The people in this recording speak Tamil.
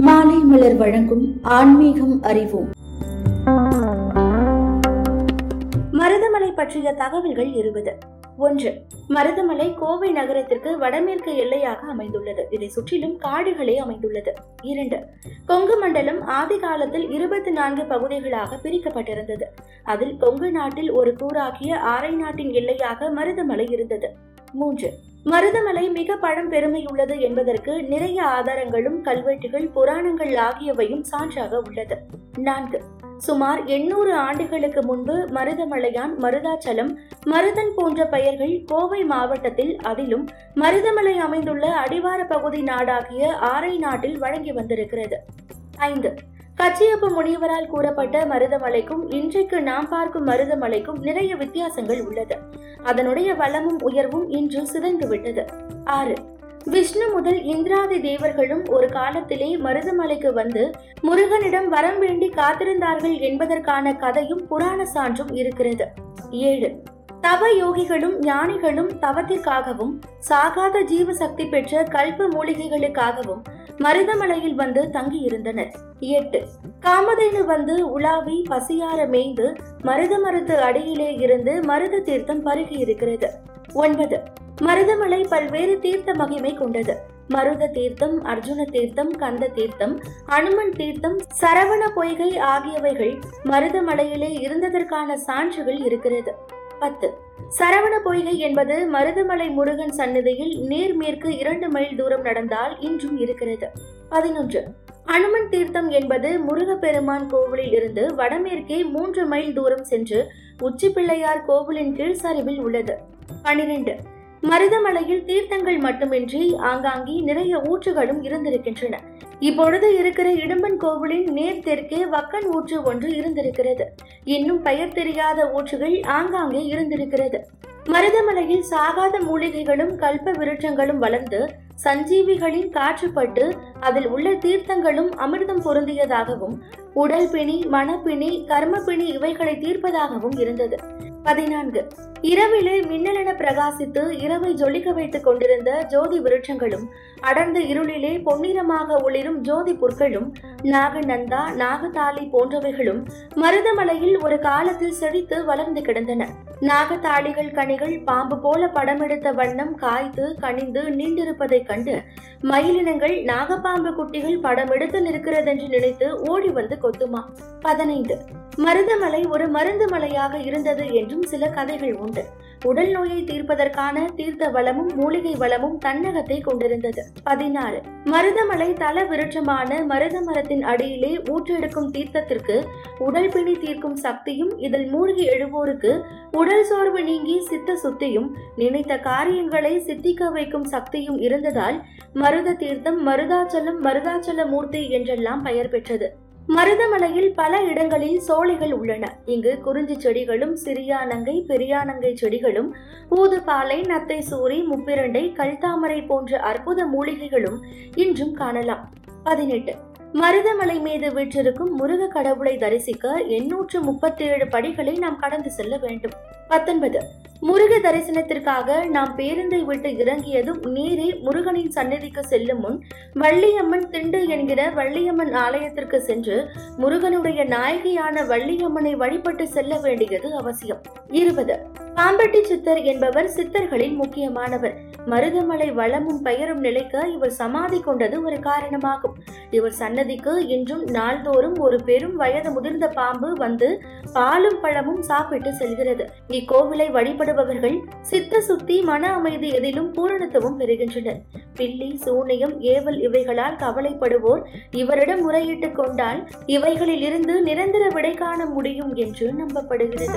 மாலை மலர் வழங்கும் ஆன்மீகம் அறிவோம். மருதமலை பற்றிய தகவல்கள் இருபது. ஒன்று மருதமலை கோவை நகரத்திற்கு வடமேற்கு எல்லையாக அமைந்துள்ளது. இதை சுற்றிலும் காடுகளே அமைந்துள்ளது. இரண்டு கொங்கு மண்டலம் ஆதி காலத்தில் இருபத்தி நான்கு பகுதிகளாக பிரிக்கப்பட்டிருந்தது. அதில் கொங்கு நாட்டில் ஒரு கூறாகிய ஆரை நாட்டின் எல்லையாக மருதமலை இருந்தது. மூன்று மருதமலை மிக பழம்பெருமையுள்ளது என்பதற்கு நிறைய ஆதாரங்களும் கல்வெட்டுகள் புராணங்கள் ஆகியவையும் சான்றாக உள்ளது. நான்கு. சுமார் எண்ணூறு ஆண்டுகளுக்கு முன்பு மருதமலையான் மருதாச்சலம் மருதன் போன்ற பெயர்கள் கோவை மாவட்டத்தில் அதிலும் மருதமலை அமைந்துள்ள அடிவார பகுதி நாடாகிய ஆரை நாட்டில் வழங்கி வந்திருக்கிறது. ஐந்து. கச்சியப்ப முனிவரால் கூறப்பட்ட மருதமலைக்கும் இன்றைக்கு நாம் பார்க்கும் மருதமலைக்கும் நிறைய வித்தியாசங்கள் உள்ளது. அதனுடைய வளமும் உயர்வும் இன்று சிதைந்து விட்டது. ஆறு. விஷ்ணு முதல் இந்திராதி தேவர்களும் ஒரு காலத்திலே மருதமலைக்கு வந்து முருகனிடம் வரம் வேண்டி காத்திருந்தார்கள் என்பதற்கான கதையும் புராண சான்றும் இருக்கிறது. ஏழு. தவ யோகிகளும் ஞானிகளும் தவத்திற்காகவும் சாகாத ஜீவ சக்தி பெற்ற கல்ப மூலிகைகளுக்காகவும் மருதமலையில் வந்து தங்கியிருந்தனர். எட்டு. காமதேனு வந்து உலாவி பசியார மேய்ந்து மருத மருத்து அடியிலே இருந்து மருத தீர்த்தம் பருகி இருக்கிறது. ஒன்பது. மருதமலை பல்வேறு தீர்த்த மகிமை கொண்டது. மருத தீர்த்தம் அர்ஜுன தீர்த்தம் கந்த தீர்த்தம் அனுமன் தீர்த்தம் சரவண பொய்கை ஆகியவைகள் மருதமலையிலே இருந்ததற்கான சான்றுகள் இருக்கிறது. பத்து. சரவண பொய்கை என்பது மருதமலை முருகன் சன்னதியில் நேர்மேற்கு இரண்டு மைல் தூரம் நடந்தால் இன்றும் இருக்கிறது. பதினொன்று. அனுமன் தீர்த்தம் என்பது முருகப்பெருமான் கோவிலில் இருந்து வடமேற்கே மூன்று மைல் தூரம் சென்று உச்சிப்பிள்ளையார் கோவிலின் கீழ் சரிவில் உள்ளது. பனிரெண்டு. மருதமலையில் தீர்த்தங்கள் மட்டுமின்றி ஆங்காங்கே நிறைய ஊற்றுகளும் இருந்திருக்கின்றன. இப்பொழுது இருக்கிற இடும்பன் கோவிலின் நேர் தெற்கே வக்கன் ஊற்று ஒன்று இருந்திருக்கிறது. இன்னும் பெயர் தெரியாத ஊற்றுகள் ஆங்காங்கே இருந்திருக்கிறது. மருதமலையில் சாகாத மூலிகைகளும் கல்ப விருட்சங்களும் வளர்ந்து சஞ்சீவிகளின் காற்றுப்பட்டு அதில் உள்ள தீர்த்தங்களும் அமிர்தம் பொருந்தியதாகவும் உடல் பிணி மனப்பிணி கர்மப்பிணி இவைகளை தீர்ப்பதாகவும் இருந்தது. பதினான்கு. இரவிலே மின்னலென பிரகாசித்து இரவை ஜொலிக்க வைத்துக் கொண்டிருந்த ஜோதி விருட்சங்களும் அடர்ந்த இருளிலே பொன்னிறமாக ஒளிரும் ஜோதி புற்களும் நாகநந்தா நாகதாளி போன்றவைகளும் மருதமலையில் ஒரு காலத்தில் செழித்து வளர்ந்து கிடந்தன. நாகதாளிகள் கனிகள் பாம்பு போல படமெடுத்த வண்ணம் காய்த்து கனிந்து நீண்டிருப்பதைக் கண்டு மயிலினங்கள் நாகப்பாம்பு குட்டிகள் படமெடுத்து நிற்கிறதென்று நினைத்து ஓடி வந்து கொத்துமா. பதினைந்து. மருதமலை ஒரு மருந்து மலையாக இருந்தது என்றும் சில கதைகள் உண்டு. உடல் நோயை தீர்ப்பதற்கான தீர்த்த வளமும் மூலிகை வளமும் தன்னகத்தை கொண்டிருந்தது. பதினாறு. மருதமலை தல விருட்சமான மருத மரத்தின் அடியிலே ஊற்றெடுக்கும் தீர்த்தத்திற்கு உடல் பிணி தீர்க்கும் சக்தியும் இதில் மூழ்கி எழுவோருக்கு உடல் சோர்வு நீங்கி சித்த சுத்தியும் நினைத்த காரியங்களை சித்திக்க வைக்கும் சக்தியும் இருந்ததால் மருத தீர்த்தம் மருதாச்சலம் மருதாச்சல மூர்த்தி என்றெல்லாம் பெயர் பெற்றது. மருதமலையில் பல இடங்களில் சோலைகள் உள்ளன. இங்கு குறிஞ்சி செடிகளும் சிறியானங்கை பெரியானங்கை செடிகளும் ஊதுபாலை நத்தை சூரி முப்பிரண்டை கல்தாமரை போன்ற அற்புத மூலிகைகளும் இன்றும் காணலாம். பதினெட்டு. மருதமலை மீது வீற்றிருக்கும் முருக கடவுளை தரிசிக்க எண்ணூற்று முப்பத்தி ஏழு படிகளை நாம் கடந்து செல்ல வேண்டும். பத்தொன்பது. முருக தரிசனத்திற்காக நாம் பேருந்தை விட்டு இறங்கியதும் நேரே முருகனின் சன்னதிக்கு செல்லும் முன் வள்ளியம்மன் திண்டு என்கிற வள்ளியம்மன் ஆலயத்திற்கு சென்று முருகனுடைய நாயகியான வள்ளியம்மனை வழிபட்டு செல்ல வேண்டியது அவசியம். இருபது. பாம்பட்டி சித்தர் என்பவர் சித்தர்களில் முக்கியமானவர். மருதமலை வளமும் பெயரும் நிலைக்க இவர் சமாதி கொண்டது ஒரு காரணமாகும். இவர் சன்னதிக்கு இன்றும் நாள்தோறும் ஒரு பெரும் வயது முதிர்ந்த பாம்பு வந்து பாலும் பழமும் சாப்பிட்டு செல்கிறது. இக்கோவிலை வழிபடுபவர்கள் சித்த சுத்தி மன அமைதி எதிலும் பூரணத்துவம் பெறுகின்றனர். பில்லி சூனியம் ஏவல் இவைகளால் கவலைப்படுவோர் இவரிடம் முறையிட்டுக் கொண்டால் இவைகளில் இருந்து நிரந்தர விடை காண முடியும் என்று நம்பப்படுகிறது.